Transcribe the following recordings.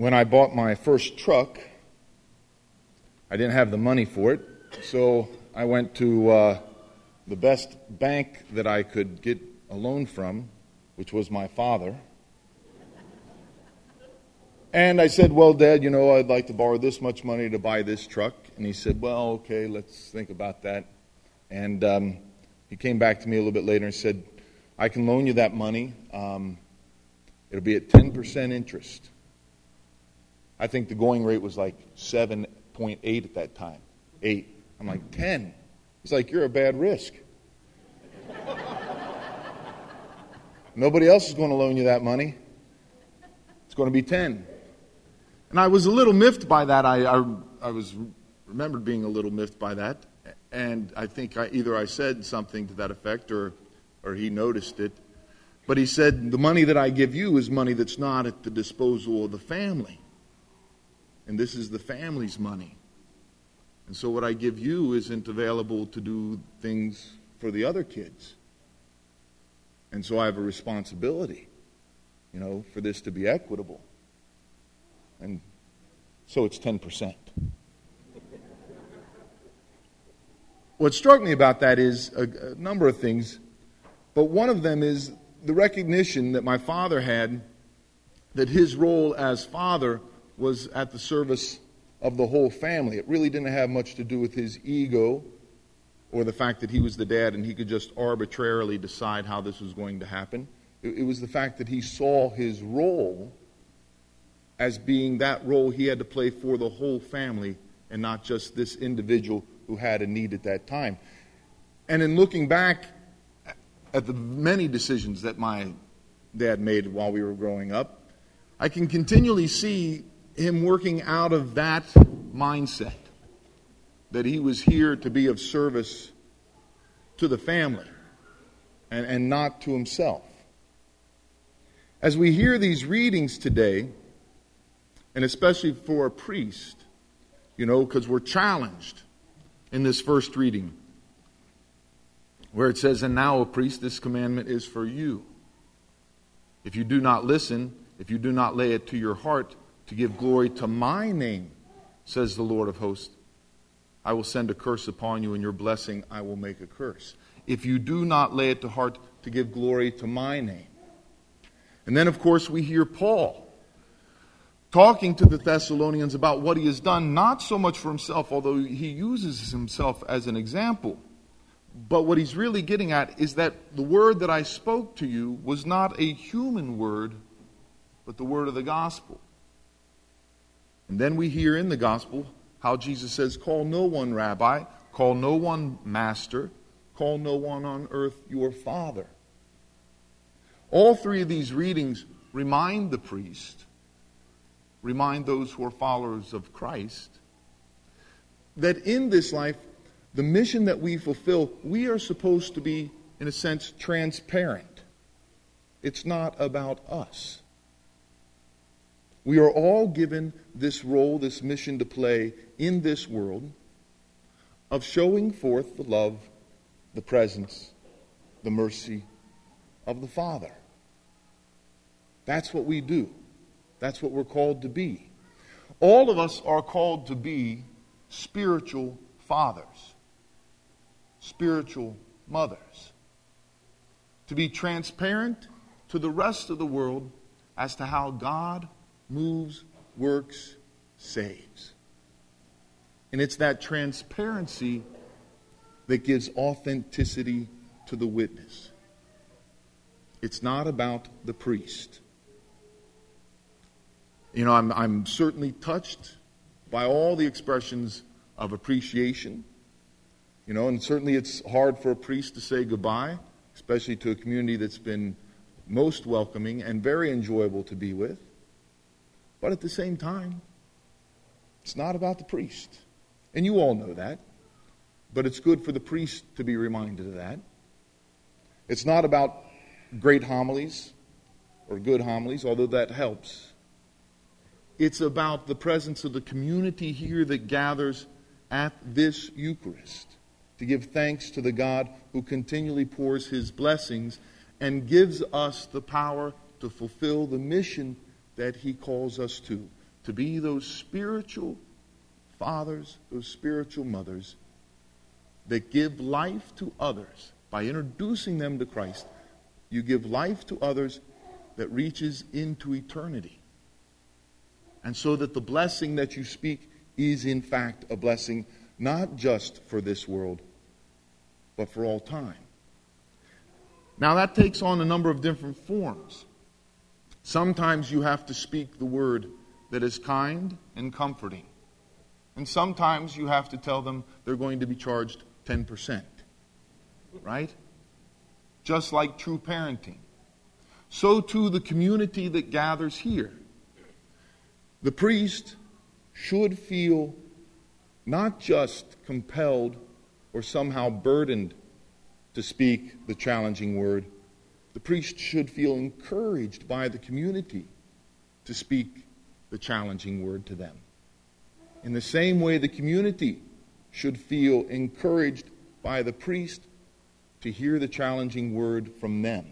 when I bought my first truck, I didn't have the money for it, so I went to uh, the best bank that I could get a loan from, which was my father. And I said, Well, Dad, you know, I'd like to borrow this much money to buy this truck. And he said, Well, okay, let's think about that. And um, he came back to me a little bit later and said, I can loan you that money. Um, it'll be at 10% interest. I think the going rate was like 7.8 at that time. 8. I'm like, 10. He's like, You're a bad risk. Nobody else is going to loan you that money. It's going to be 10. And I was a little miffed by that. I, I, I was remembered being a little miffed by that. And I think I, either I said something to that effect or, or he noticed it. But he said, The money that I give you is money that's not at the disposal of the family. And this is the family's money. And so what I give you isn't available to do things for the other kids. And so I have a responsibility, you know, for this to be equitable. And so it's 10%. what struck me about that is a, a, number of things, but one of them is the recognition that my father had that his role as father was at the service of the whole family. It really didn't have much to do with his ego or the fact that he was the dad and he could just arbitrarily decide how this was going to happen. It, it was the fact that he saw his role as being that role he had to play for the whole family and not just this individual who had a need at that time. And in looking back at the many decisions that my dad made while we were growing up, I can continually see him working out of that mindset that he was here to be of service to the family and, and not to himself. As we hear these readings today, and especially for a priest, you know, because we're challenged in this first reading where it says, And now, a priest, this commandment is for you. If you do not listen, if you do not lay it to your heart to give glory to my name, says the Lord of hosts, I will send a curse upon you, and your blessing I will make a curse. If you do not lay it to heart to give glory to my name. And then, of course, we hear Paul talking to the Thessalonians about what he has done, not so much for himself, although he uses himself as an example. But what he's really getting at is that the word that I spoke to you was not a human word, but the word of the gospel. And then we hear in the gospel how Jesus says, Call no one rabbi, call no one master, call no one on earth your father. All three of these readings remind the priest remind those who are followers of Christ that in this life, the mission that we fulfill, we are supposed to be, in a sense, transparent. It's not about us. We are all given this role, this mission to play in this world of showing forth the love, the presence, the mercy of the Father. That's what we do. That's what we're called to be. All of us are called to be spiritual fathers, spiritual mothers, to be transparent to the rest of the world as to how God moves, works, saves. And it's that transparency that gives authenticity to the witness. It's not about the priest. You know, I'm, I'm certainly touched by all the expressions of appreciation. You know, and certainly it's hard for a priest to say goodbye, especially to a community that's been most welcoming and very enjoyable to be with. But at the same time, it's not about the priest. And you all know that. But it's good for the priest to be reminded of that. It's not about great homilies or good homilies, although that helps. It's about the presence of the community here that gathers at this Eucharist to give thanks to the God who continually pours his blessings and gives us the power to fulfill the mission that he calls us to to be those spiritual fathers, those spiritual mothers that give life to others by introducing them to Christ. You give life to others that reaches into eternity. And so that the blessing that you speak is, in fact, a blessing not just for this world, but for all time. Now, that takes on a number of different forms. Sometimes you have to speak the word that is kind and comforting. And sometimes you have to tell them they're going to be charged 10%. Right? Just like true parenting. So too the community that gathers here. The priest should feel not just compelled or somehow burdened to speak the challenging word, the priest should feel encouraged by the community to speak the challenging word to them. In the same way, the community should feel encouraged by the priest to hear the challenging word from them,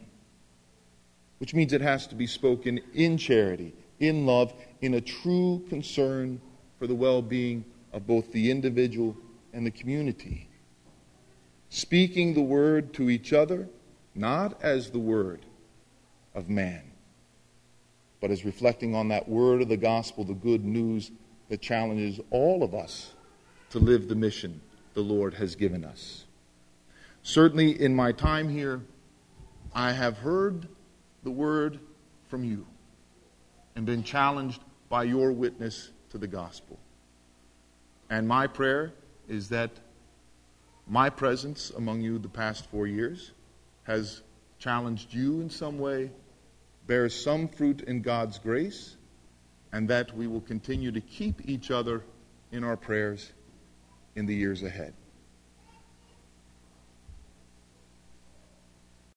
which means it has to be spoken in charity, in love, in a true concern for the well being of both the individual and the community. Speaking the word to each other, not as the word of man, but as reflecting on that word of the gospel, the good news that challenges all of us to live the mission the Lord has given us. Certainly, in my time here, I have heard the word from you and been challenged by your witness to the gospel. And my prayer is that my presence among you the past four years has challenged you in some way, bears some fruit in God's grace, and that we will continue to keep each other in our prayers in the years ahead.